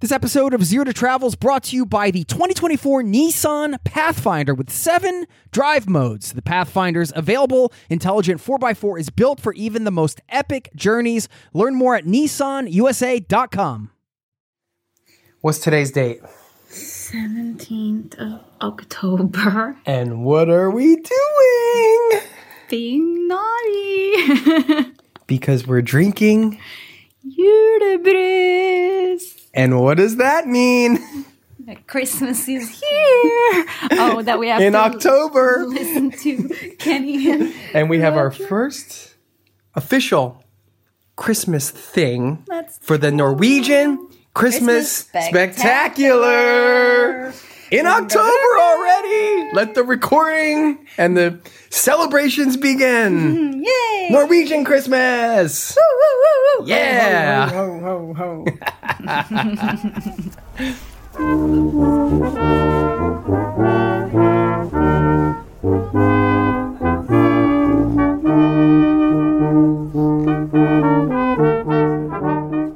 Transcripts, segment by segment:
This episode of Zero to Travel is brought to you by the 2024 Nissan Pathfinder with seven drive modes. The Pathfinder's available intelligent 4x4 is built for even the most epic journeys. Learn more at nissanusa.com. What's today's date? 17th of October. And what are we doing? Being naughty. Because we're drinking. Julebrus. And what does that mean? Christmas is here. Oh, that we have In to October. listen to Kenny. and- And we have our first official Christmas thing That's for the Norwegian Christmas, Christmas Spectacular. In October already. Let the recording and the celebrations begin. Yay! Norwegian Christmas. Woo, woo, woo, woo. Yeah. Ho, ho, ho, ho.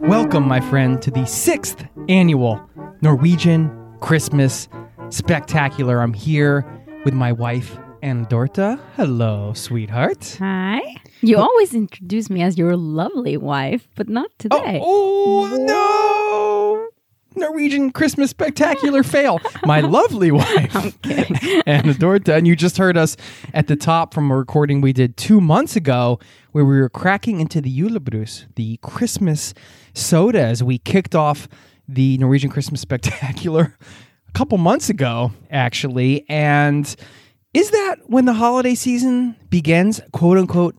Welcome, my friend, to the sixth annual Norwegian Christmas Spectacular. I'm here with my wife, Anna Dorta. Hello, sweetheart. Hi. You always introduce me as your lovely wife, but not today. Oh, oh no! Norwegian Christmas spectacular fail. My lovely wife, Anna Dorta. And you just heard us at the top from a recording we did two months ago where we were cracking into the Julebrus, the Christmas soda, as we kicked off the Norwegian Christmas spectacular couple months ago, actually. And is that when the holiday season begins, quote unquote,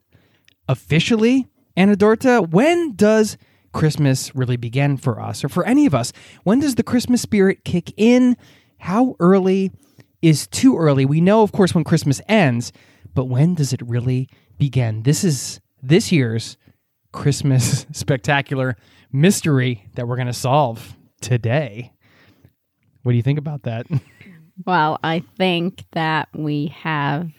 officially, Anna Dorta, when does Christmas really begin for us or for any of us? When does the Christmas spirit kick in? How early is too early? We know, of course, when Christmas ends, but when does it really begin? This is this year's Christmas spectacular mystery that we're going to solve today. What do you think about that? Well, I think that we have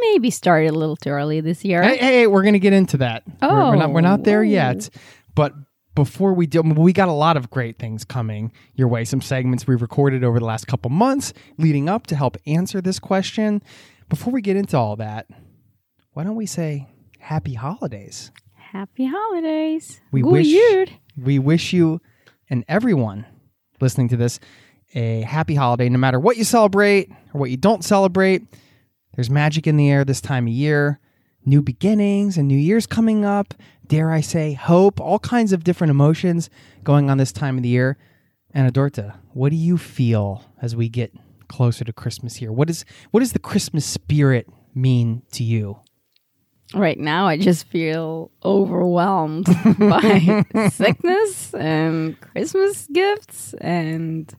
maybe started a little too early this year. Hey, hey, hey, we're going to get into that. We're- we're, not we're not there Oh. yet. But before we do, we got a lot of great things coming your way. Some segments we've recorded over the last couple months leading up to help answer this question. Before we get into all that, why don't we say happy holidays? Happy holidays. We wish we wish you and everyone listening to this a happy holiday, no matter what you celebrate or what you don't celebrate. There's magic in the air this time of year. New beginnings and New Year's coming up. Dare I say, hope, all kinds of different emotions going on this time of the year. Anna Dorta, what do you feel as we get closer to Christmas here? What is what does the Christmas spirit mean to you? Right now, I just feel overwhelmed by sickness and Christmas gifts and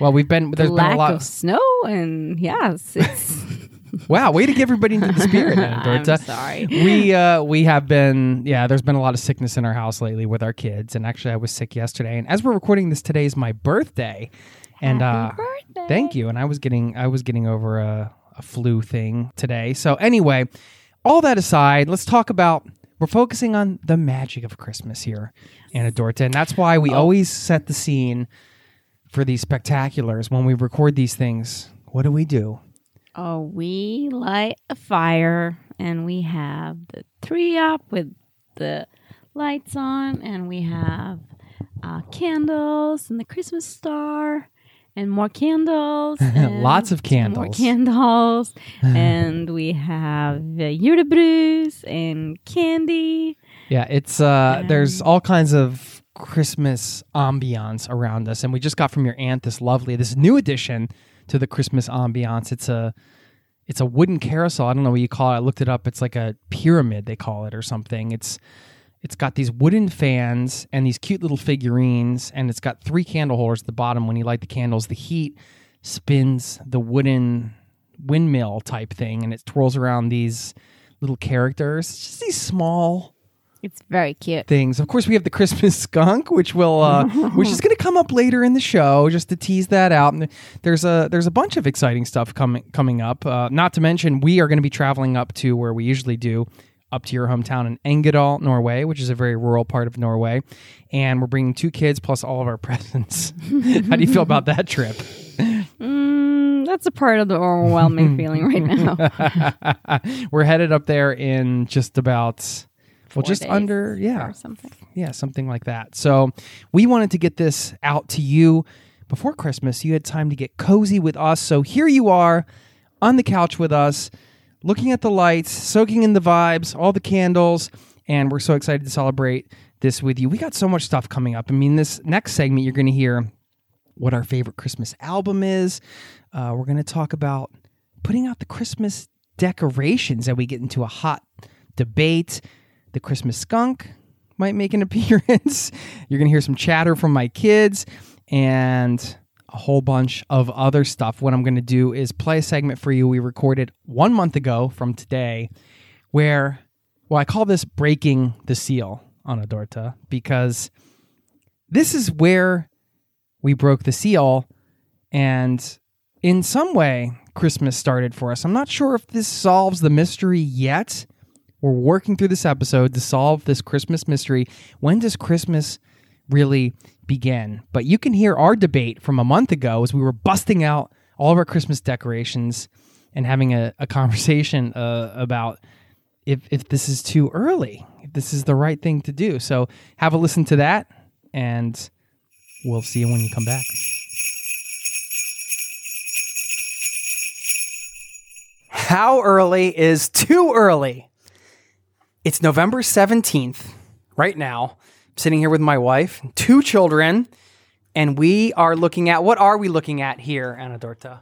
Well, we've been the there's been a lot. of snow. And yes, it's. Wow, way to get everybody into the spirit, Anna I'm sorry. we uh we have been yeah there's been a lot of sickness in our house lately with our kids and actually i was sick yesterday and as we're recording this today is my birthday and uh birthday. thank you and i was getting i was getting over a, a flu thing today so anyway all that aside let's talk about we're focusing on the magic of christmas here anna dorta and that's why Oh. we always set the scene for these spectaculars when we record these things. What do we do? Oh, we light a fire and we have the tree up with the lights on, and we have uh, candles and the Christmas star, and more candles. and Lots of candles. More candles. and we have uh, Julebrus and candy, Yeah, it's uh there's all kinds of Christmas ambiance around us and we just got from your aunt this lovely this new addition to the Christmas ambiance. It's a it's a wooden carousel. I don't know what you call it. I looked it up. It's like a pyramid they call it or something. It's it's got these wooden fans and these cute little figurines and it's got three candle holders at the bottom when you light the candles the heat spins the wooden windmill type thing and it twirls around these little characters It's just these small It's very cute. things. Of course, we have the Christmas skunk, which will, uh, which is going to come up later in the show, just to tease that out. And there's a there's a bunch of exciting stuff coming coming up. Uh, not to mention, we are going to be traveling up to where we usually do, up to your hometown in Engerdal, Norway, which is a very rural part of Norway, and we're bringing two kids plus all of our presents. How do you feel about that trip? Mm, that's a part of the overwhelming feeling right now. we're headed up there in just about. Well, just under, yeah, something. yeah, something like that. So we wanted to get this out to you before Christmas. You had time to get cozy with us. So here you are on the couch with us, looking at the lights, soaking in the vibes, all the candles, and we're so excited to celebrate this with you. We got so much stuff coming up. I mean, this next segment, you're going to hear what our favorite Christmas album is. Uh, we're going to talk about putting out the Christmas decorations, and we get into a hot debate. The Christmas skunk might make an appearance. You're going to hear some chatter from my kids and a whole bunch of other stuff. What I'm going to do is play a segment for you we recorded one month ago from today where, well, I call this breaking the seal on Adorta because this is where we broke the seal and in some way christmas started for us. I'm not sure if this solves the mystery yet. We're working through this episode to solve this christmas mystery. When does christmas really begin but you can hear our debate from a month ago as we were busting out all of our christmas decorations and having a, a conversation uh, about if, if this is too early if this is the right thing to do so have a listen to that and we'll see you when you come back How early is too early? It's November 17th right now. Sitting here with my wife, two children, and we are looking at what are we looking at here, Anna Dorta?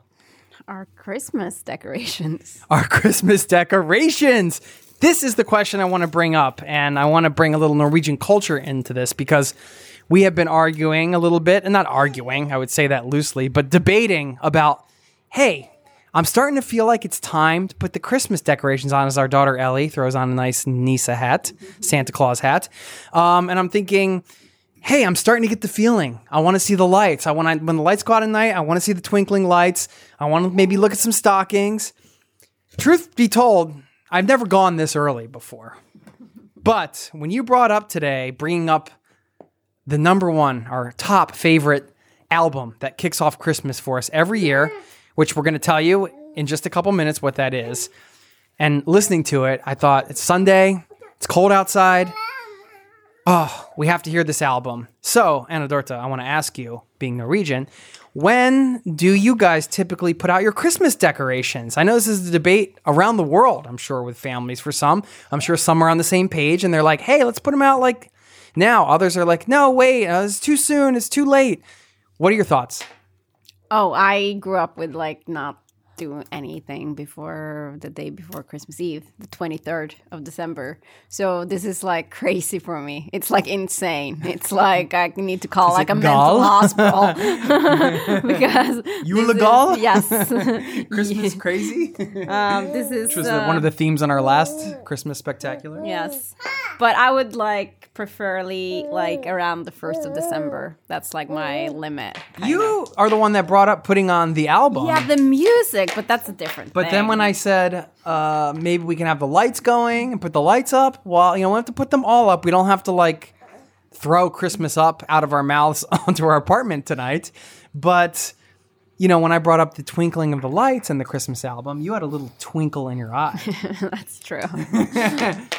Our Christmas decorations. Our Christmas decorations. This is the question I want to bring up, and I want to bring a little Norwegian culture into this because we have been arguing a little bit, and not arguing, I would say that loosely, but debating about hey, I'm starting to feel like it's time to put the Christmas decorations on as our daughter Ellie throws on a nice Nisse hat, Santa Claus hat. Um, and I'm thinking, hey, I'm starting to get the feeling. I want to see the lights. I want when the lights go out at night, I want to see the twinkling lights. I want to maybe look at some stockings. Truth be told, I've never gone this early before. But when you brought up today, bringing up the number one, our top favorite album that kicks off Christmas for us every year, which we're going to tell you in just a couple minutes what that is. And listening to it, I thought it's Sunday, it's cold outside. Oh, we have to hear this album. So, Anna Dorta, I want to ask you, being Norwegian, when do you guys typically put out your Christmas decorations? I know this is a debate around the world, I'm sure, with families for some. I'm sure some are on the same page and they're like, hey, let's put them out like now. Others are like, no, wait, uh, it's too soon, it's too late. What are your thoughts? Oh, I grew up with like not do anything before the day before Christmas Eve, the 23rd of December. So this is like crazy for me. It's like insane. It's like I need to call like a gall? mental hospital because You this is- legal? Yes. Christmas crazy? um, this is Which was the, one of the themes on our last Christmas spectacular. Yes. But I would like preferably like mm. around the 1st of December. Mm. That's like my mm. limit. kinda. You are the one that brought up putting on the album. Yeah, the music, but that's a different thing. But thing. then when I said uh, maybe we can have the lights going and put the lights up, well, you know, we have to put them all up. We don't have to like throw Christmas up out of our mouths onto our apartment tonight. But you know, when I brought up the twinkling of the lights and the Christmas album, you had a little twinkle in your eye. That's true.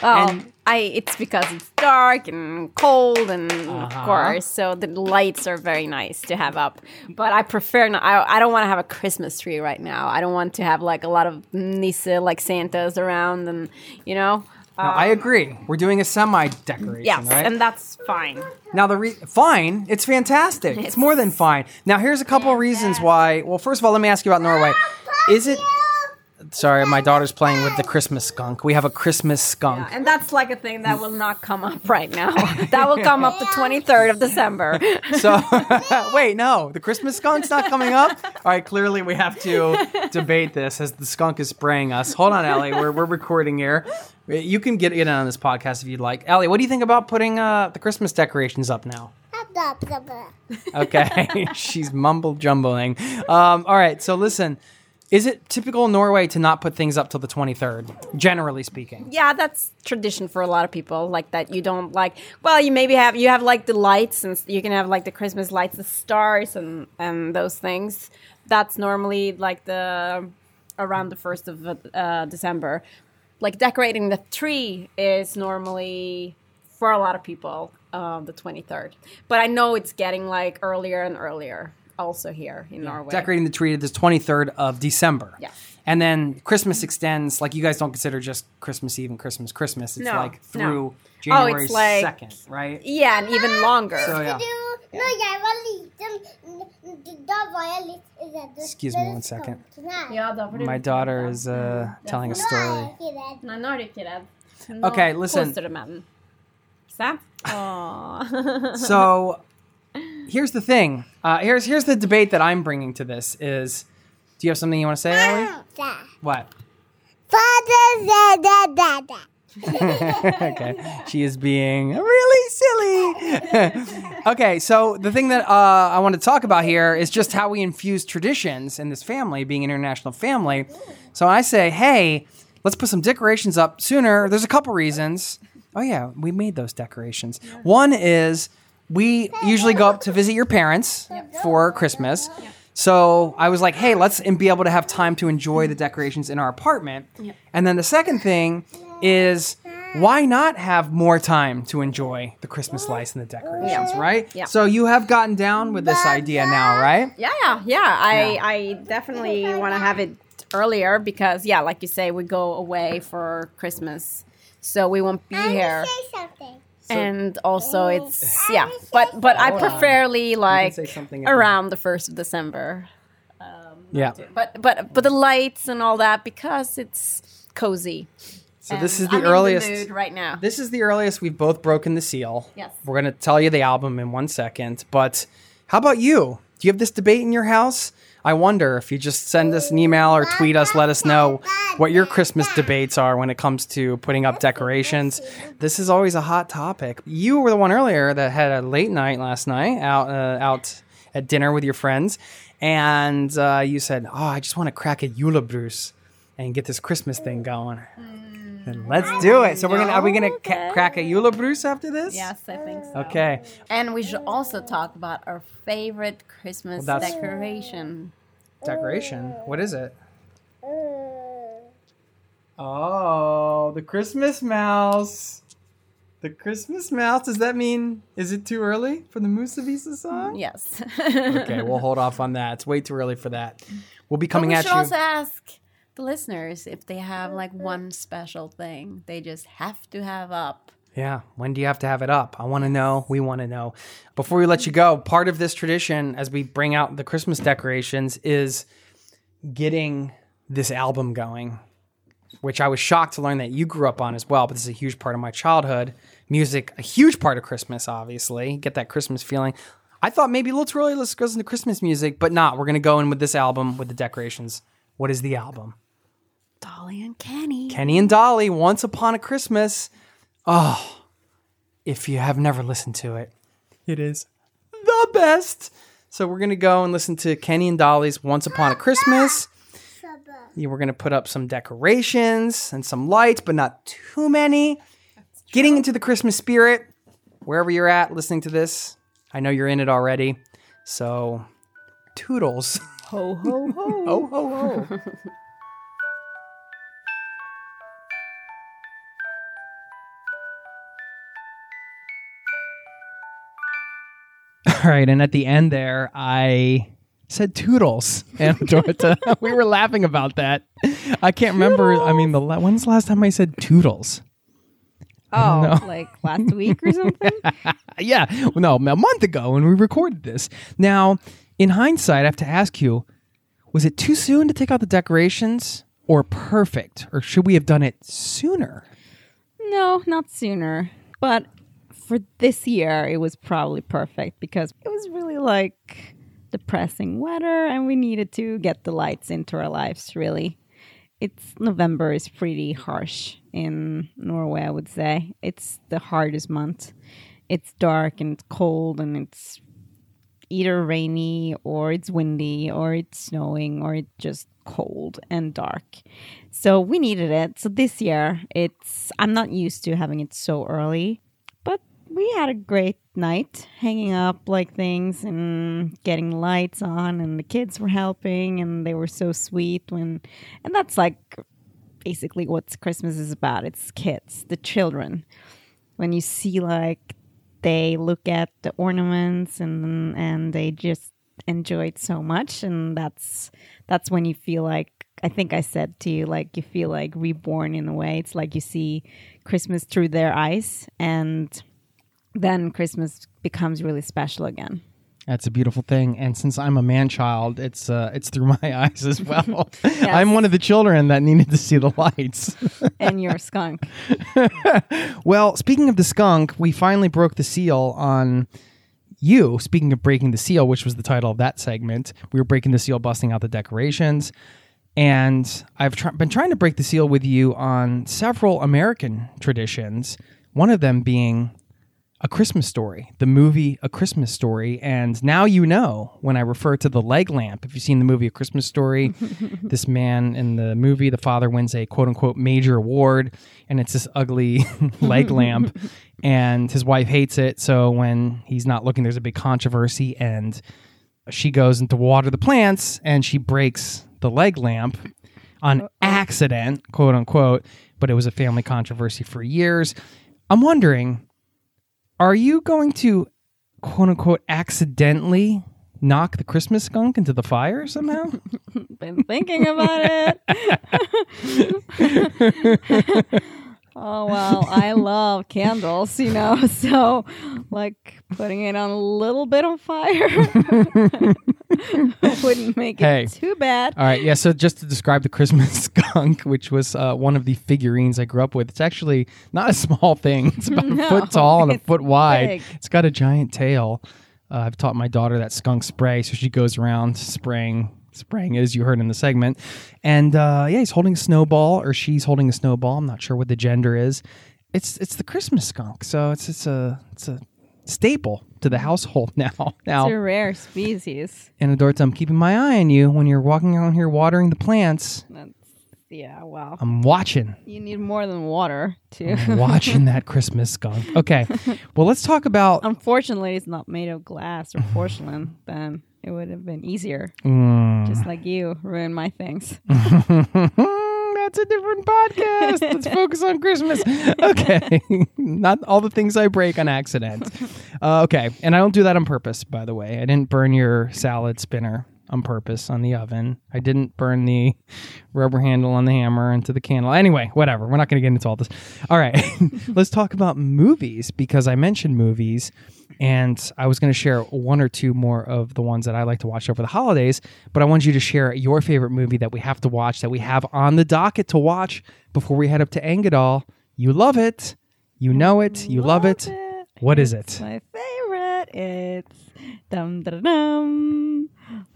oh, I it's because it's dark and cold and of uh-huh. course, so the lights are very nice to have up. But I prefer not. I, I don't want to have a Christmas tree right now. I don't want to have like a lot of Nisse like Santas around and you know. No, I um, agree. We're doing a semi decoration, Yes, right? and that's fine. Now the re- fine, it's fantastic. It's, more than fine. Now here's a couple of reasons why. Well, first of all, let me ask you about Norway. Is it? Sorry, my daughter's playing with the Christmas skunk. We have a Christmas skunk. And that's like a thing that will not come up right now. that will come up the 23rd of December. So wait, no, the Christmas skunk's not coming up. All right, clearly we have to debate this as the skunk is spraying us. Hold on, Ellie, we're we're recording here. You can get in on this podcast if you'd like. Ellie, what do you think about putting uh, the Christmas decorations up now? Okay, she's mumble jumbling. Um, all right, so listen, is it typical in Norway to not put things up till the twenty third? Generally speaking, Yeah, that's tradition for a lot of people. Like that, you don't like. Well, you maybe have you have like the lights, and you can have like the Christmas lights, the stars, and and those things. That's normally like the around the first of uh, December. Like decorating the tree is normally for a lot of people uh, the twenty third. But I know it's getting like earlier and earlier. Also here in Norway. decorating the tree to the twenty third of December. Yeah. And then Christmas extends. Like you guys don't consider just Christmas Eve and Christmas Christmas. It's No, like no. through Oh, January it's like- second, right? Yeah, and even longer. So yeah. Du, når jeg var liten, da var jeg litt redd. Excuse me one second. Ja, da får du- My daughter is uh, telling a story. jeg ikke redd. Nei, nå du ikke redd. Nå Okay, listen. koser du med den. Se? Åh. So here's the thing. Uh, here's here's the debate that I'm bringing to this. Is do you have something you want to say, Ellie? What? Okay. She is being really silly. okay, so the thing that uh, I want to talk about here is just how we infuse traditions in this family, being an international family. So I say, hey, let's put some decorations up sooner. There's a couple reasons. Oh, yeah, we made those decorations. One is we usually go up to visit your parents for Christmas. So I was like, hey, let's and be able to have time to enjoy the decorations in our apartment. And then the second thing is why not have more time to enjoy the Christmas lights and the decorations, right? Yeah. So you have gotten down with this idea now, right? yeah, yeah, yeah. I, I definitely want to have it earlier because, yeah, like you say, we go away for Christmas, so we won't be here. Say something. And also, it's yeah, but but I preferly like say the- around the first of December. Um, yeah. But but but the lights and all that because it's cozy. So this is the I'm earliest. in the mood right now. This is the earliest we've both broken the seal. Yes. We're going to tell you the album in one second. But how about you? Do you have this debate in your house? I wonder if you just send us an email or tweet us, let us know what your Christmas debates are when it comes to putting up decorations. This is always a hot topic. You were the one earlier that had a late night last night out uh, out at dinner with your friends, and uh, you said, "Oh, I just want to crack a Julebrus and get this Christmas thing going." Then let's do it. So we're gonna are we gonna ca- crack a julebrus after this? Yes, I think so. Okay. And we should also talk about our favorite Christmas Well, that's- decoration. Decoration. What is it? Oh, the Christmas mouse. The Christmas mouse. Does that mean is it too early for the Musevisa song? Mm, yes. Okay, we'll hold off on that. It's way too early for that. We'll be coming we at should you. also ask the listeners if they have like one special thing they just have to have up. Yeah. When do you have to have it up? I want to know. We want to know. Before we let you go, part of this tradition as we bring out the Christmas decorations is getting this album going, which I was shocked to learn that you grew up on as well. But this is a huge part of my childhood. Music, a huge part of Christmas, obviously. Get that Christmas feeling. I thought maybe a little too early, let's go into Christmas music, but not. We're going to go in with this album with the decorations. What is the album? Dolly and Kenny. Kenny and Dolly, Once Upon a Christmas. Oh, if you have never listened to it, it is the best. So we're gonna go and listen to Kenny and Dolly's Once Upon a Christmas. Yeah, we're gonna put up some decorations and some lights, but not too many. Getting into the Christmas spirit, wherever you're at listening to this, I know you're in it already. So, toodles. Ho ho ho. Oh, ho, ho. All right, and at the end there, I said toodles, and Dorota, we were laughing about that. I can't remember. I mean, the la- when's the last time I said toodles? Oh, know. like last week or something? yeah, well, no, a month ago when we recorded this. Now, in hindsight, I have to ask you: Was it too soon to take out the decorations, or perfect, or should we have done it sooner? no, not sooner. But for this year, it was probably perfect because it was really like depressing weather and we needed to get the lights into our lives, really. It's November is pretty harsh in Norway, I would say. It's the hardest month. It's dark and it's cold and it's either rainy or it's windy or it's snowing or it's just cold and dark. So we needed it. So this year, it's I'm not used to having it so early, we had a great night hanging up like things and getting lights on and the kids were helping and they were so sweet when and that's like basically what Christmas is about. It's kids, the children. When you see like they look at the ornaments and and they just enjoy it so much and that's that's when you feel like I think I said to you like you feel like reborn in a way. It's like you see Christmas through their eyes and then Christmas becomes really special again. That's a beautiful thing, and since I'm a man child, it's uh, it's through my eyes as well. I'm one of the children that needed to see the lights. And you're a skunk. well, speaking of the skunk, we finally broke the seal on you. Speaking of breaking the seal, which was the title of that segment, we were breaking the seal, busting out the decorations. And I've tr- been trying to break the seal with you on several American traditions, one of them being A Christmas Story, the movie A Christmas Story. And now you know when I refer to the leg lamp. If you've seen the movie A Christmas Story, this man in the movie, the father wins a quote unquote major award, and it's this ugly leg lamp. And his wife hates it. So when he's not looking, there's a big controversy. And she goes into water the plants and she breaks the leg lamp on accident, quote unquote. But it was a family controversy for years. I'm wondering, are you going to quote unquote accidentally knock the Christmas skunk into the fire somehow? Been thinking about it. oh well, I love candles, you know, so like putting it on a little bit of fire wouldn't make it too bad. All right, yeah. So just to describe the Christmas skunk, which was uh, one of the figurines I grew up with, it's actually not a small thing. It's about a foot tall and a foot wide. big. It's got a giant tail. Uh, I've taught my daughter that skunk spray, so she goes around spraying, spraying as you heard in the segment. And uh, yeah, he's holding a snowball, or she's holding a snowball. I'm not sure what the gender is. It's it's the Christmas skunk, so it's it's a it's a staple to the household now. Now It's a rare species. and Adorta, I'm keeping my eye on you when you're walking around here watering the plants. That's yeah, well, I'm watching, You need more than water too. I'm watching that Christmas skunk. Okay, well, let's talk about. Unfortunately, it's not made of glass or porcelain. then it would have been easier. Mm. Just like you ruin my things. That's a different podcast. Let's focus on Christmas. Okay, not all the things I break on accident. Uh, okay, and I don't do that on purpose. By the way, I didn't burn your salad spinner on purpose on the oven. I didn't burn the rubber handle on the hammer into the candle. Anyway, whatever. We're not going to get into all this. All right, let's talk about movies because I mentioned movies, and I was going to share one or two more of the ones that I like to watch over the holidays. But I want you to share your favorite movie that we have to watch that we have on the docket to watch before we head up to Engerdal. You love it. You know it. You love, it. What is it? My favorite. It's dum dum dum.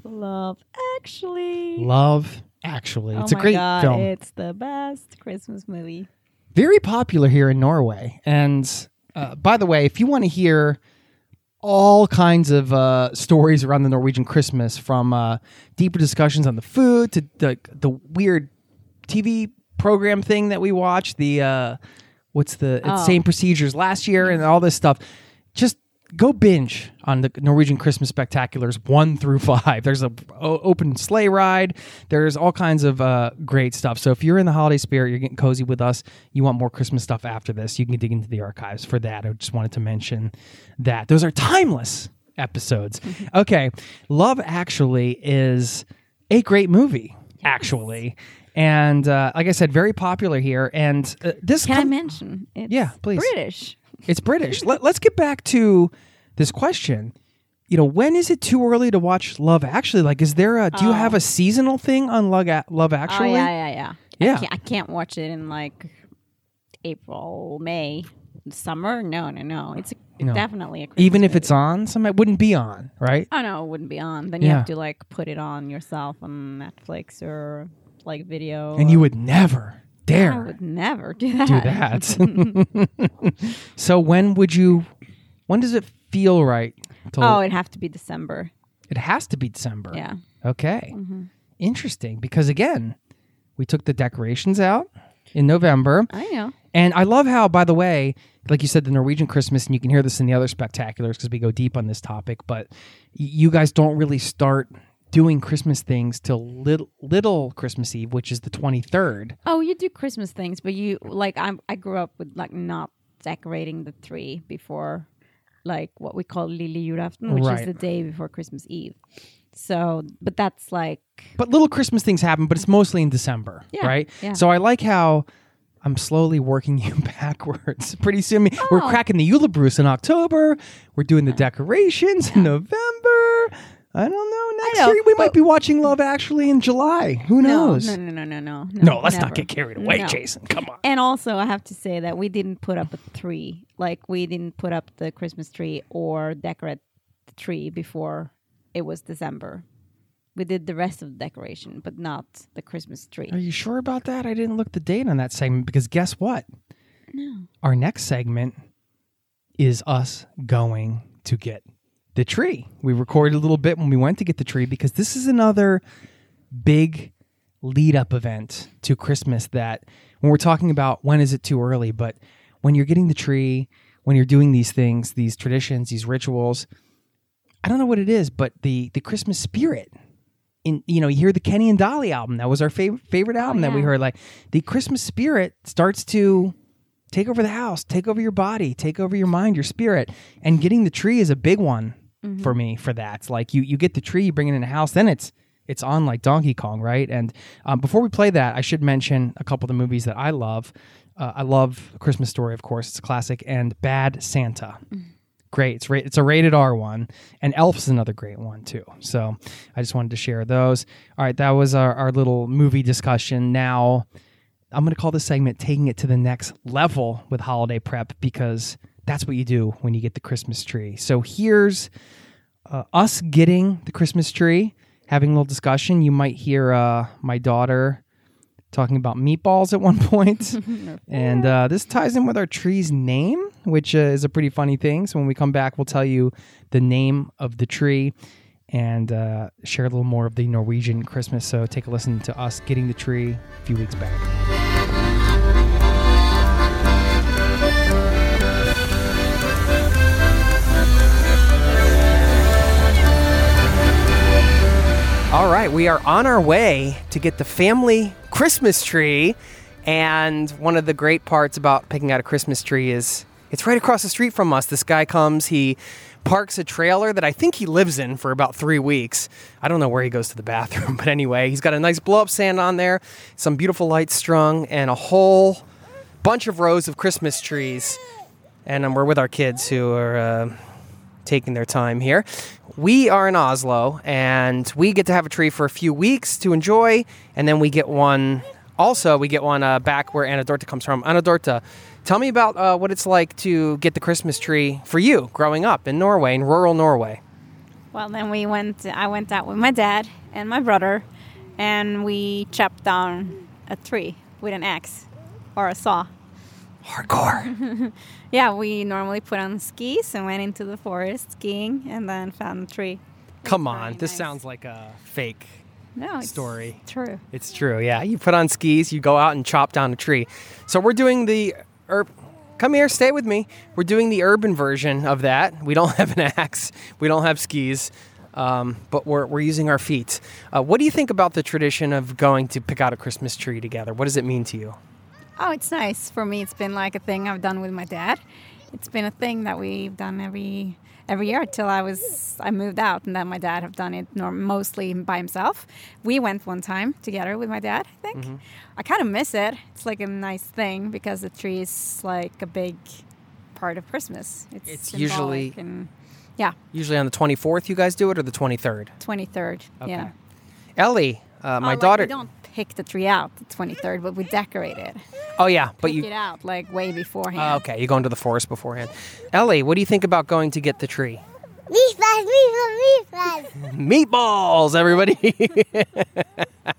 Love Actually. Love Actually. oh It's a great God, film. It's the best Christmas movie. very popular here in Norway. And uh, by the way, if you want to hear all kinds of uh, stories around the Norwegian Christmas, from uh, deeper discussions on the food to the the weird TV program thing that we watched, the uh, what's the Oh. same procedures last year, and all this stuff, just go binge on the Norwegian Christmas spectaculars one through five. There's a open sleigh ride. There's all kinds of uh, great stuff. So if you're in the holiday spirit, you're getting cozy with us. You want more Christmas stuff after this, you can dig into the archives for that. I just wanted to mention that those are timeless episodes. okay, Love Actually is a great movie. Actually. and uh, like I said, very popular here. And uh, this Can I mention? It's Yeah, please. British. It's British. Let, let's get back to this question. You know, when is it too early to watch Love Actually? Like, is there a? Do you have a oh. seasonal thing on Love, Love Actually? Oh yeah, yeah, yeah. Yeah. I can't, I can't watch it in like April, May, summer. No, no, no. It's a, No. definitely a Christmas Even if it's on, some it wouldn't be on, right? Oh no, it wouldn't be on. Then you Yeah. have to like put it on yourself on Netflix or like video. And you would never I dare would never do that. do that. so when would you? When does it feel right? To, oh, it'd have to be December. it has to be December. Yeah. Okay. Mm-hmm. Interesting, because again, we took the decorations out in November. I know. And I love how, by the way, like you said, the Norwegian Christmas, and you can hear this in the other spectaculars because we go deep on this topic, but y- you guys don't really start doing Christmas things till little, little Christmas Eve, which is the 23rd. Oh, you do Christmas things, but you like I'm I grew up with like not decorating the tree before like what we call lille julaften, which Right. is the day before Christmas Eve. So, but that's like But little Christmas things happen, but it's mostly in December, Yeah, right? yeah. So I like how I'm slowly working you backwards. Pretty soon, we're Oh. cracking the Julebrus in October. We're doing the decorations in November. I don't know. Next know, year, we might be watching Love Actually in July. Who no, knows? no, no, no, no, no. No, let's not get carried away, No. Jason. Come on. And also, I have to say that we didn't put up a tree. Like we didn't put up the Christmas tree or decorate the tree before it was December. We did the rest of the decoration, but not the Christmas tree. Are you sure about that? I didn't look the date on that segment because guess what? No. Our next segment is us going to get the tree. We recorded a little bit when we went to get the tree because this is another big lead up event to Christmas that when we're talking about when is it too early, but when you're getting the tree, when you're doing these things, these traditions, these rituals, I don't know what it is, but the the Christmas spirit. In you know, you hear the Kenny and Dolly album. That was our favorite favorite album that we heard. Like the Christmas spirit starts to take over the house, take over your body, take over your mind, your spirit. And getting the tree is a big one for me for that. Like you you get the tree, you bring it in the house, then it's it's on like Donkey Kong, right? And um, before we play that, I should mention a couple of the movies that I love. Uh, I love Christmas Story, of course, it's a classic, and Bad Santa. Great, it's ra- it's a rated R one, and Elf's is another great one too. So I just wanted to share those. All right, that was our, our little movie discussion. Now I'm going to call this segment taking it to the next level with holiday prep because that's what you do when you get the Christmas tree. So here's uh, us getting the Christmas tree, having a little discussion. You might hear uh, my daughter talking about meatballs at one point. and uh, this ties in with our tree's name, which uh, is a pretty funny thing. So when we come back, we'll tell you the name of the tree and uh, share a little more of the Norwegian Christmas. So take a listen to us getting the tree a few weeks back. All right, we are on our way to get the family Christmas tree. And one of the great parts about picking out a Christmas tree is it's right across the street from us. This guy comes, he parks a trailer that I think he lives in for about three weeks. I don't know where he goes to the bathroom, but anyway, he's got a nice blow up stand on there, some beautiful lights strung, and a whole bunch of rows of Christmas trees. And um, we're with our kids who are. Uh, taking their time here. We are in Oslo and we get to have a tree for a few weeks to enjoy, and then we get one. Also, we get one uh, back where Anna Dorta comes from. Anna Dorta, tell me about uh, what it's like to get the Christmas tree for you growing up in Norway, in rural Norway. Well, then we went. I went out with my dad and my brother, and we chopped down a tree with an axe or a saw. Hardcore. Yeah, we normally put on skis and went into the forest skiing, and then found a tree. Come on, this nice. sounds like a fake No, it's story. True. It's true, yeah. You put on skis, you go out and chop down a tree. So we're doing the ur- Come here, stay with me. We're doing the urban version of that. We don't have an axe, we don't have skis, um, but we're, we're using our feet. Uh, what do you think about the tradition of going to pick out a Christmas tree together? What does it mean to you? Oh, it's nice for me. It's been like a thing I've done with my dad. It's been a thing that we've done every every year till I was I moved out, and then my dad have done it norm- mostly by himself. We went one time together with my dad. I think Mm-hmm. I kind of miss it. It's like a nice thing because the tree is like a big part of Christmas. It's, It's usually- and yeah, Usually on the 24th, you guys do it, or the 23rd? twenty third. Yeah. Ellie, uh, my Oh, like, daughter. We pick the tree out the twenty third, but we decorate it. oh yeah, but Pick you. it out like way beforehand. Oh, okay, you go into the forest beforehand. Ellie, what do you think about going to get the tree? Meatballs, meatballs, meatballs. Meatballs, everybody.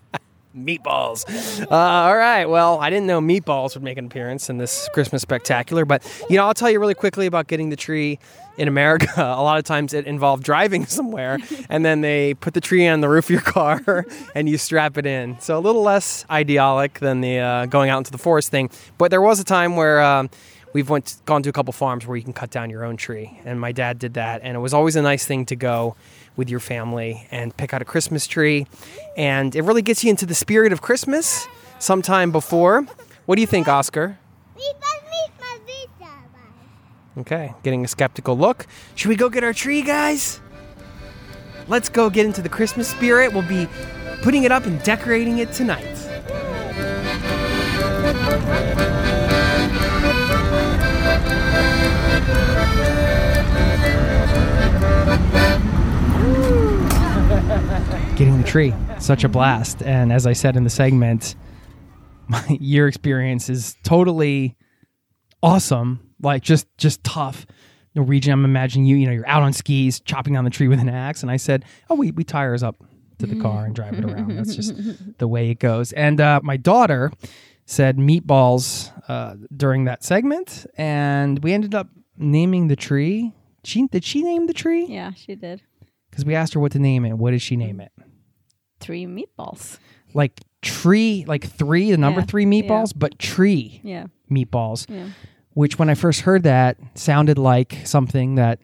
meatballs. Uh, all right. Well, I didn't know meatballs would make an appearance in this Christmas spectacular, but you know, I'll tell you really quickly about getting the tree in America. A lot of times it involved driving somewhere, and then they put the tree on the roof of your car and you strap it in. So a little less idealic than the uh, going out into the forest thing. But there was a time where. Um, We've went gone to a couple farms where you can cut down your own tree, and my dad did that, and it was always a nice thing to go with your family and pick out a Christmas tree, and it really gets you into the spirit of Christmas sometime before. What do you think, Oscar? Okay, getting a skeptical look. Should we go get our tree, guys? Let's go get into the Christmas spirit. We'll be putting it up and decorating it tonight. Getting the tree, such a blast. And as I said in the segment, my year experience is totally awesome. Like just just tough. Norwegian, I'm imagining you, you know, you're out on skis, chopping down the tree with an axe. And I said, Oh, we, we tie ours up to the car and drive it around. That's just the way it goes. And uh, my daughter said meatballs uh, during that segment, and we ended up naming the tree. She did she name the tree? Yeah, she did. Because we asked her what to name it. What did she name it? Three meatballs. Like tree, like three, the number Yeah, three meatballs, but tree Yeah. meatballs. Yeah. Which when I first heard that sounded like something that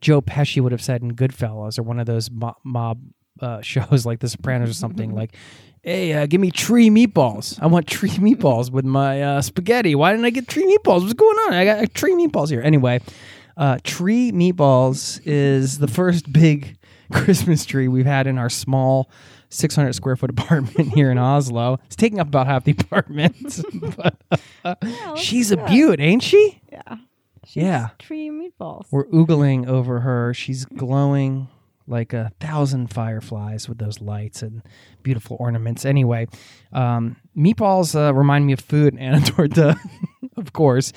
Joe Pesci would have said in Goodfellas or one of those mo- mob uh, shows like The Sopranos or something like, "Hey, uh, give me tree meatballs. I want tree meatballs with my uh, spaghetti. Why didn't I get tree meatballs? What's going on? I got uh, tree meatballs here." Anyway, uh, tree meatballs is the first big Christmas tree we've had in our small. 600 square foot apartment here in Oslo. It's taking up about half the apartment. but uh, she's a beaut, ain't she? Yeah. Yeah. Tree meatballs. We're oogling over her. She's glowing like a thousand fireflies with those lights and beautiful ornaments. Anyway, um, meatballs uh, remind me of food and Anna Dorta, of course.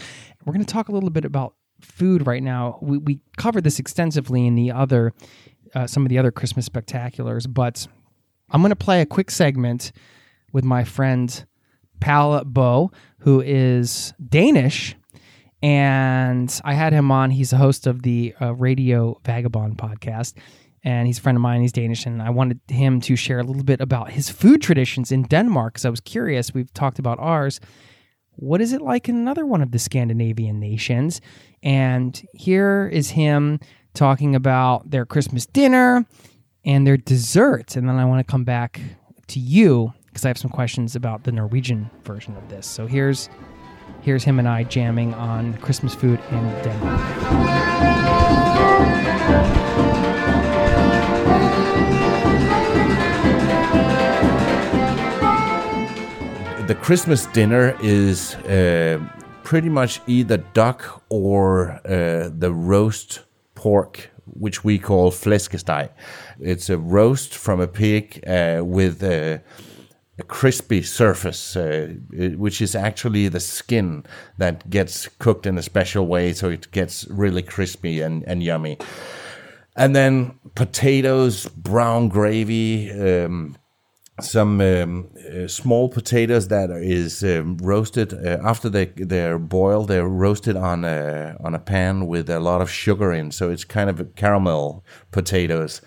We're going to talk a little bit about food right now. We, we covered this extensively in the other, uh, some of the other Christmas spectaculars, but I'm going to play a quick segment with my friend Palle Bo, who is Danish. And I had him on. He's a host of the uh, Radio Vagabond podcast. And he's a friend of mine. He's Danish. And I wanted him to share a little bit about his food traditions in Denmark because I was curious. We've talked about ours. What is it like in another one of the Scandinavian nations? And here is him talking about their Christmas dinner and their dessert. And then I want to come back to you because I have some questions about the Norwegian version of this. So here's here's him and I jamming on Christmas food in Denmark. the Christmas dinner is uh, pretty much either duck or uh, the roast pork, which we call flæskesteg. It's a roast from a pig uh, with a, a crispy surface, uh, which is actually the skin that gets cooked in a special way, so it gets really crispy and, and yummy. And then potatoes, brown gravy, um, some um, uh, small potatoes that is um, roasted uh, after they they're boiled. They're roasted on a on a pan with a lot of sugar in, so it's kind of caramel potatoes.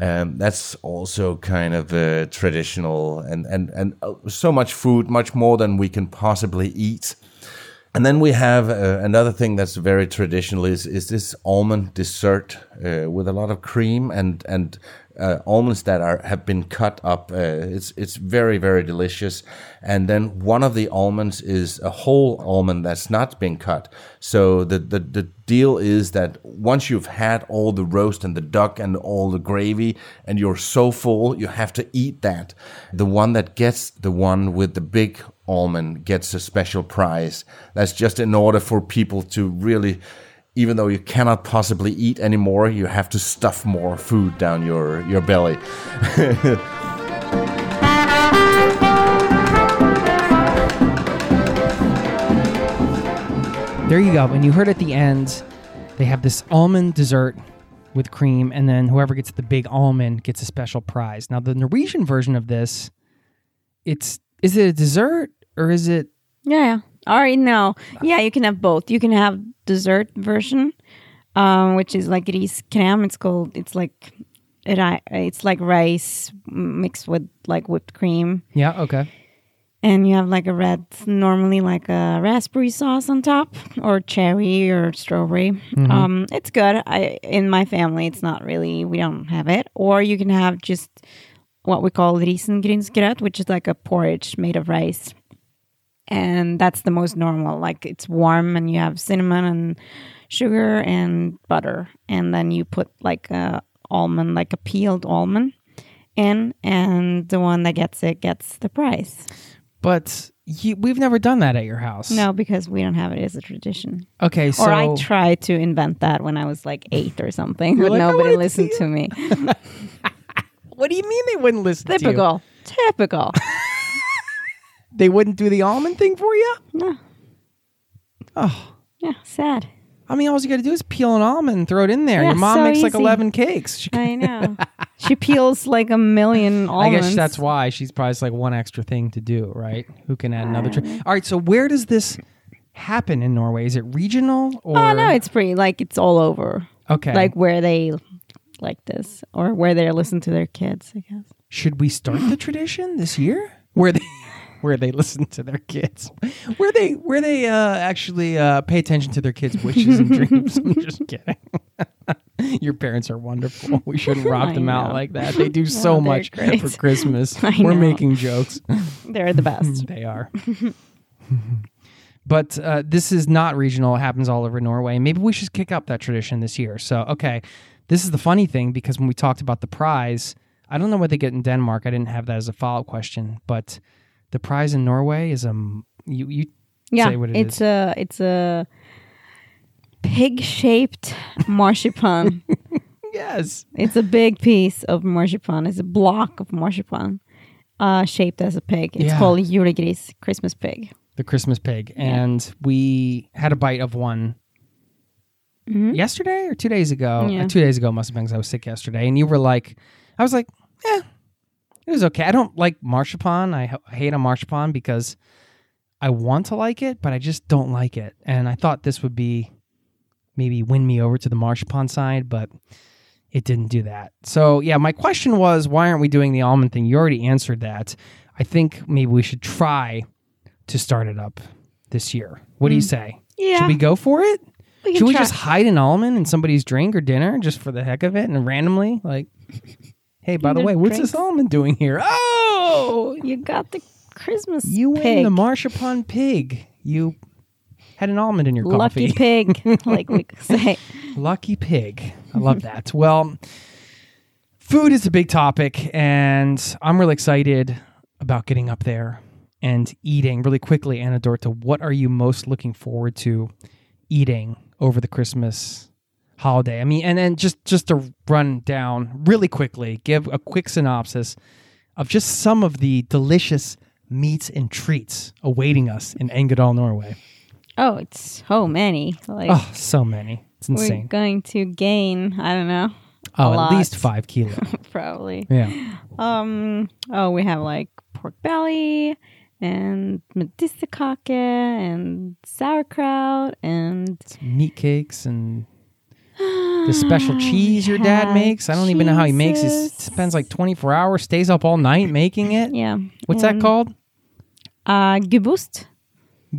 Um, that's also kind of uh, traditional and and and uh, so much food, much more than we can possibly eat. And then we have uh, another thing that's very traditional is is this almond dessert uh, with a lot of cream and and uh, almonds that are have been cut up. Uh, it's it's very very delicious. And then one of the almonds is a whole almond that's not been cut. So the the, the deal is that once you've had all the roast and the duck and all the gravy and you're so full, you have to eat that. The one that gets the one with the big almond gets a special prize. That's just in order for people to really even though you cannot possibly eat anymore, you have to stuff more food down your, your belly. There you go. And you heard at the end, they have this almond dessert with cream, and then whoever gets the big almond gets a special prize. Now, the Norwegian version of this, it's is it a dessert or is it? Yeah, yeah. All right, no. Yeah, you can have both. You can have dessert version, um, which is like riskrem. It's called. It's like it. It's like rice mixed with like whipped cream, Yeah. Okay. and you have like a red, normally like a raspberry sauce on top, or cherry or strawberry. Um, it's good. I in my family, it's not really. We don't have it. Or you can have just what we call risengrynsgrøt, which is like a porridge made of rice and that's the most normal. Like it's warm and you have cinnamon and sugar and butter. And then you put like a almond like a peeled almond in and the one that gets it gets the prize But you, we've never done that at your house. no because we don't have it as a tradition. Okay. So or i tried to invent that when i was like eight or something but like, nobody wanted to listened to me. what do you mean they wouldn't listen to you? typical typical They wouldn't do the almond thing for you? no Oh. yeah sad I mean, all you got to do is peel an almond and throw it in there. Yeah, Your mom so makes like easy. 11 cakes. She i know she peels like a million almonds. I guess that's why she's probably just like one extra thing to do, right? Who can add another? All right, so where does this happen in Norway? Is it regional oh, or? Oh no, it's pretty like it's all over. okay. Like where they like this or where they listen to their kids, I guess. should we start the tradition this year? Where they where they listen to their kids, where they where they uh, actually uh, pay attention to their kids' wishes and dreams. I'm just kidding. Your parents are wonderful. We shouldn't rob them out like that. They do so much great. for Christmas. We're know. making jokes. They're the best. They are. but uh, this is not regional. It happens all over Norway. Maybe we should kick up that tradition this year. So, okay, this is the funny thing because when we talked about the prize, I don't know what they get in Denmark. I didn't have that as a follow up question, but the prize in Norway is a you you yeah, say what it it's is. a it's a pig-shaped marzipan. yes. it's a big piece of marzipan. It's a block of marzipan, uh, shaped as a pig. It's Yeah. called julegris, Christmas pig. the Christmas pig, and we had a bite of one yesterday or two days ago. Mm-hmm. Yeah. Uh, two days ago must have been because I was sick yesterday, and you were like, I was like, eh, it was okay. I don't like marzipan. I hate a marzipan because I want to like it, but I just don't like it. And I thought this would be maybe win me over to the marzipan side, but it didn't do that. So yeah, my question was, why aren't we doing the almond thing? You already answered that. I think maybe we should try to start it up this year. What do you mm. say? Yeah. Should we go for it? We Should we try. just hide an almond in somebody's drink or dinner just for the heck of it and randomly like Hey, by the way, what's this almond doing here? Oh, You got the Christmas you win the marzipan pig. You had an almond in your Lucky coffee. pig, like we say. Lucky pig. I love that. well, food is a big topic, and I'm really excited about getting up there and eating really quickly. Anna Dorta, what are you most looking forward to eating over the Christmas holiday? I mean, and then just just to run down really quickly, give a quick synopsis of just some of the delicious meats and treats awaiting us in Engerdal, Norway. Oh, it's so many. Like Oh, so many. It's insane. we're going to gain. I don't know. Oh, at lot. least five kilos. Probably. Yeah. Um. Oh, we have like pork belly and medisterkake and sauerkraut and Meat cakes and the special cheese your dad makes. I don't even know how he makes it. Cheeses. spends like 24 hours, stays up all night making it. yeah. What's that called? Uh, gubost.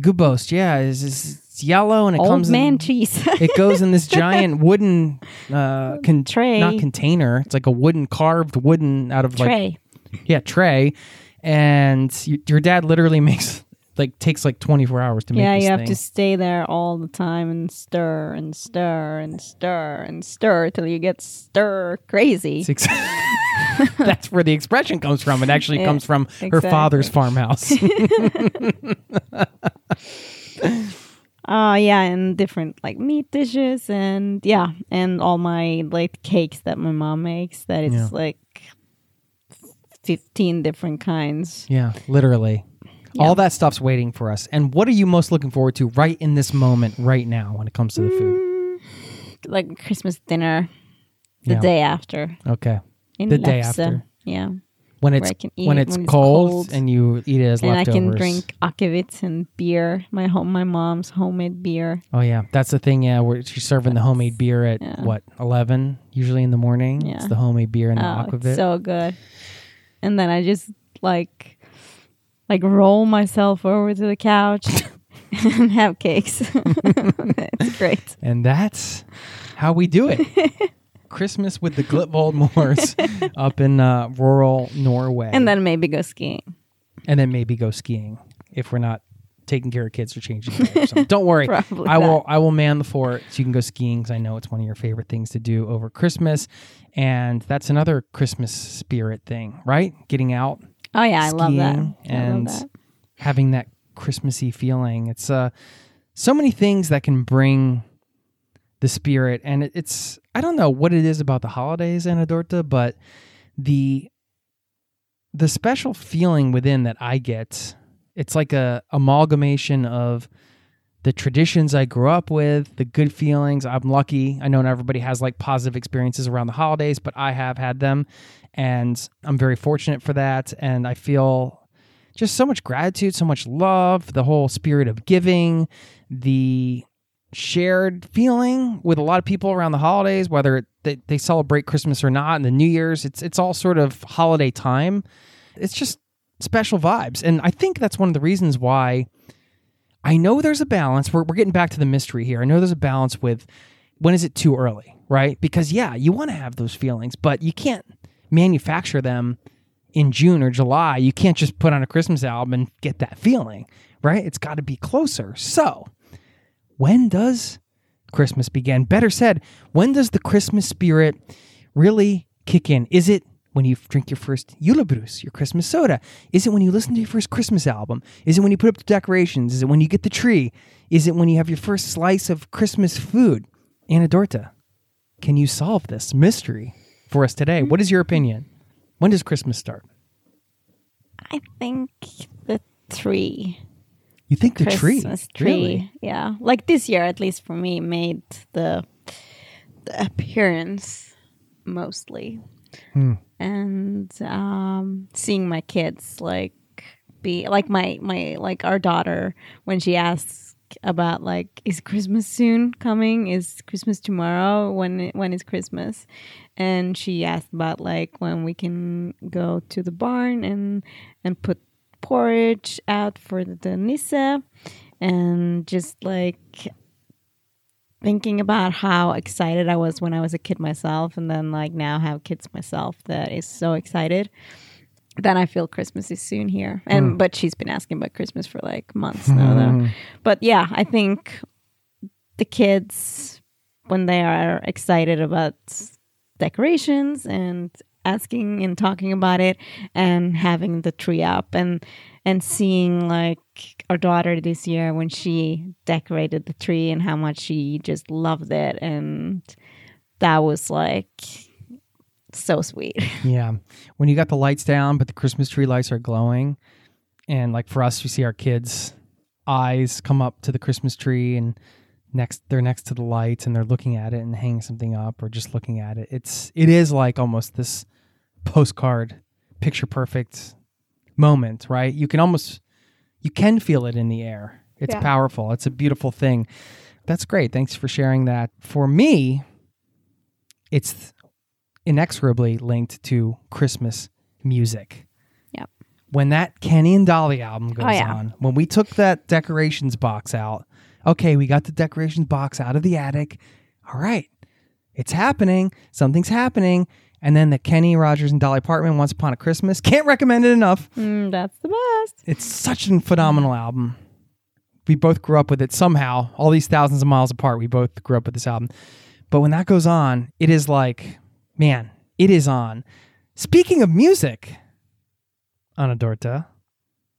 Gubost. Yeah. It's, it's it's yellow and it Old comes man in, cheese. it goes in this giant wooden uh con- Tray. not container it's like a wooden carved wooden out of like Tray. yeah tray and y- your dad literally makes like takes like 24 hours to make yeah, you have thing. to stay there all the time and stir and stir and stir and stir till you get stir crazy. Ex- That's where the expression comes from. It actually Yeah, comes from her father's farmhouse. Uh yeah, and different like meat dishes and yeah, and all my like cakes that my mom makes that it's Yeah. like 15 different kinds. yeah, literally. All that stuff's waiting for us. And what are you most looking forward to right in this moment, right now, when it comes to the food? Mm, like Christmas dinner the Yeah. day after Okay. in The day after. Yeah. When it's when it's when it's cold, cold. and you eat it as and leftovers. I can drink akevits and beer. My home my mom's homemade beer. Oh yeah, that's the thing. Yeah, where she's serving the homemade beer at Yeah. what eleven usually in the morning. Yeah. It's the homemade beer and the Oh, aquavit. so good. And then I just like like roll myself over to the couch and have cakes. it's great. and that's how we do it. Christmas with the Glitvold Moors up in uh, rural Norway, And then maybe go skiing. and then maybe go skiing if we're not taking care of kids or changing. diapers. So don't worry, Probably I will. I will man the fort so you can go skiing because I know it's one of your favorite things to do over Christmas, and that's another Christmas spirit thing, right? Getting out, Oh yeah, I love that. I love and that. having that Christmassy feeling. It's uh so many things that can bring the spirit and it, it's I don't know what it is about the holidays, Anna Dorta, but the the special feeling within that I get, it's like a amalgamation of the traditions I grew up with, the good feelings. I'm lucky. I know not everybody has like positive experiences around the holidays, but I have had them and I'm very fortunate for that and I feel just so much gratitude, so much love, the whole spirit of giving, the shared feeling with a lot of people around the holidays, whether they, they celebrate Christmas or not, and the New Year's. It's it's all sort of holiday time. It's just special vibes, and I think that's one of the reasons why. I know there's a balance. We're, we're getting back to the mystery here. I know there's a balance with when is it too early, right? Because yeah, you want to have those feelings, but you can't manufacture them in June or July. You can't just put on a Christmas album and get that feeling, right? It's got to be closer. So, when does Christmas begin? Better said, when does the Christmas spirit really kick in? Is it when you drink your first julebrus, your Christmas soda? Is it when you listen to your first Christmas album? Is it when you put up the decorations? Is it when you get the tree? Is it when you have your first slice of Christmas food? Anna Dorta, can you solve this mystery for us today? What is your opinion? When does Christmas start? I think the tree. You think the Christmas tree? tree. Really? Yeah. Like this year at least for me made the the appearance mostly. Hmm. And um seeing my kids like be like my my like our daughter when she asks about like is Christmas soon coming? Is Christmas tomorrow? When when is Christmas? And she asked about like when we can go to the barn and and put porridge out for the Nisse and just like thinking about how excited I was when I was a kid myself and then like now have kids myself that is so excited. Then I feel Christmas is soon here. And hmm. but she's been asking about Christmas for like months now though. Hmm. But yeah, I think the kids when they are excited about decorations and asking and talking about it and having the tree up and and seeing like our daughter this year when she decorated the tree and how much she just loved it and that was like so sweet. Yeah. When you got the lights down, but the Christmas tree lights are glowing. And like for us, you see our kids' eyes come up to the Christmas tree and next they're next to the lights and they're looking at it and hanging something up or just looking at it. It's it is like almost this postcard, picture perfect moment, right? You can almost you can feel it in the air. It's Yeah. powerful. It's a beautiful thing. That's great. Thanks for sharing that. For me, it's inexorably linked to Christmas music. Yep. When that Kenny and Dolly album oh, goes Oh, yeah. on, when we took that decorations box out, okay, we got the decorations box out of the attic. All right, it's happening. Something's happening. And then the Kenny Rogers and Dolly Parton Once Upon a Christmas. Can't recommend it enough. Mm, that's the best. It's such a phenomenal album. We both grew up with it somehow. All these thousands of miles apart, we both grew up with this album. But when that goes on, it is like, man, it is on. Speaking of music, Anna Dorta,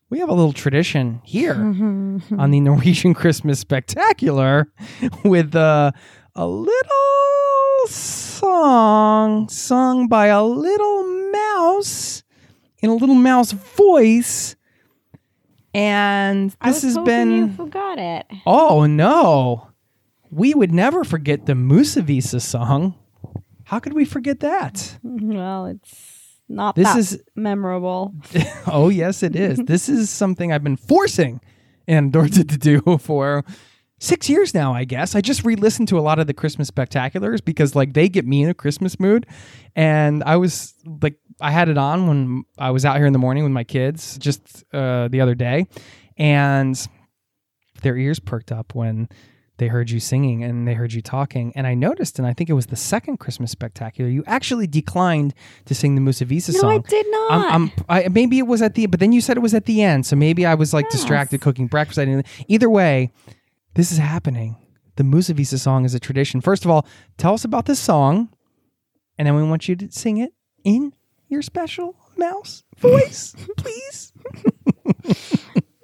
we have a little tradition here on the Norwegian Christmas Spectacular with uh, a little song sung by a little mouse in a little mouse voice. And I this was has hoping you been. forgot it. Oh, no. We would never forget the Musevisa song. How could we forget that? Well, it's not This that is- memorable. oh, yes, it is. this is something I've been forcing Dorta to do for six years now, I guess. I just re listened to a lot of the Christmas spectaculars because, like, they get me in a Christmas mood. And I was like, I had it on when I was out here in the morning with my kids just uh, the other day. And their ears perked up when they heard you singing and they heard you talking. And I noticed, and I think it was the second Christmas spectacular, you actually declined to sing the Musevisa No, song. No, I did not. I'm, I'm I, maybe it was at the but then you said it was at the end, so maybe I was like Yes. distracted cooking breakfast. I didn't. Either way, this is happening. The Musevisa song is a tradition. First of all, tell us about this song, and then we want you to sing it in your special mouse voice, please.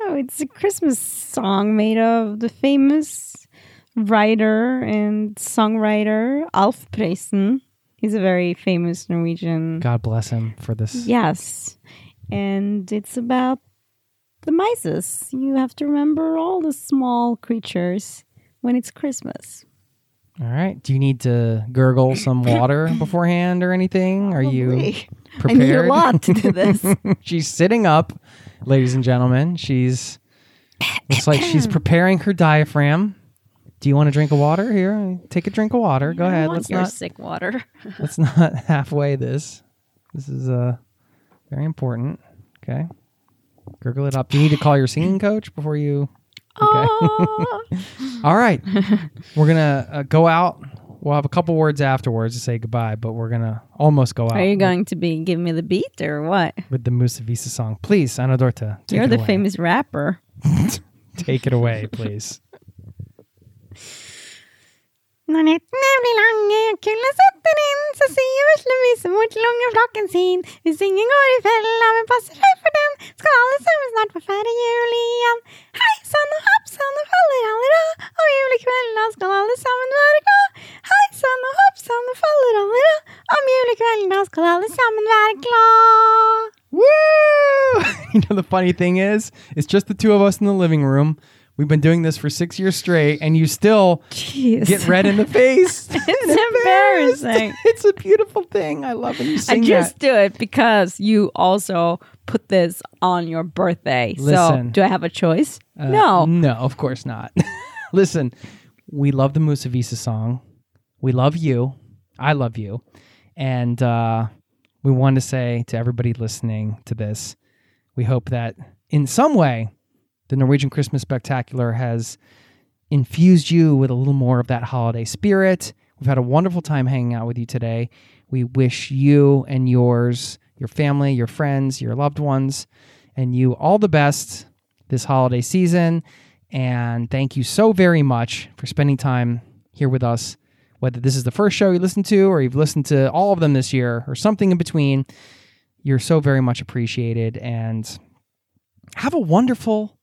Oh, it's a Christmas song made of the famous writer and songwriter Alf Prøysen. He's a very famous Norwegian. God bless him for this. Yes. And it's about the mices. You have to remember all the small creatures when it's Christmas. All right. Do you need to gurgle some water beforehand or anything? Are you Probably. I prepared? need a lot to do this. she's sitting up, ladies and gentlemen. She's looks like she's preparing her diaphragm. Do you want to drink of water here? Take a drink of water. Go I ahead. Let's your not sick water. let's not halfway this. This is uh very important. Okay. Gurgle it up. Do you need to call your singing coach before you Okay. Oh. All right. we're going to uh, go out. We'll have a couple words afterwards to say goodbye, but we're going to almost go out. Are you going to be giving me the beat or what? with the Musevisa song. Please, Anna Dorta. Take You're it the away. famous rapper. Take it away, please. Når blir lange og kulda setter inn, så sier veslemor til ungeflokken sin Hvis ingen går i fella, men passer seg for den, skal alle sammen snart få feire jul igjen. Hei sann og hopp sann og faller alle av, og julekvelden da skal alle sammen være glad. Hei sann og hopp sann og faller om skal alle sammen være glad. Woo! you know, the funny thing is, it's just the two of us in the living room. We've been doing this for six years straight, and you still Jeez. get red in the face. It's embarrassing. it's a beautiful thing. I love when you I just that. do it because you also put this on your birthday. Listen. so, do I have a choice? Uh, no. No, of course not. Listen, we love the Musevisa song. We love you. I love you. And uh, we want to say to everybody listening to this, we hope that in some way, the Norwegian Christmas Spectacular has infused you with a little more of that holiday spirit. We've had a wonderful time hanging out with you today. We wish you and yours, your family, your friends, your loved ones, and you all the best this holiday season. And thank you so very much for spending time here with us. Whether this is the first show you listened to or you've listened to all of them this year or something in between, you're so very much appreciated. And have a wonderful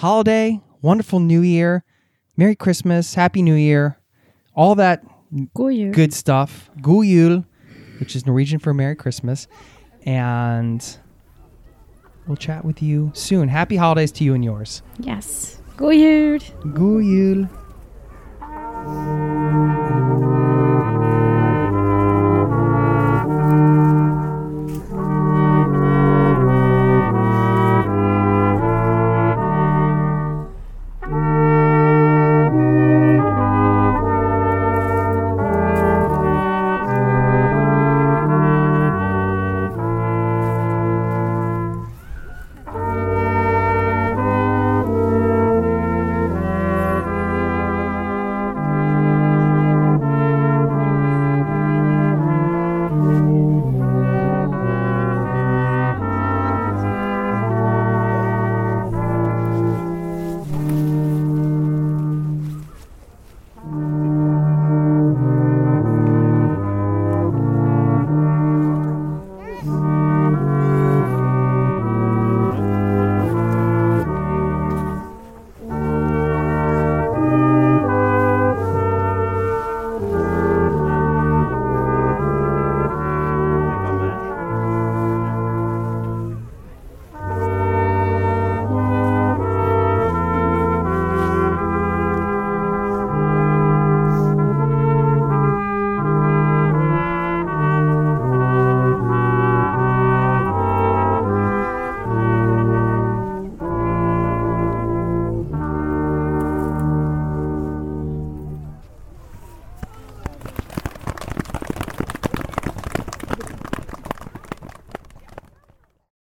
holiday, wonderful new year, Merry Christmas, Happy New Year, all that good stuff. God jul, which is Norwegian for Merry Christmas. And we'll chat with you soon. Happy holidays to you and yours. Yes. God jul. Guyul.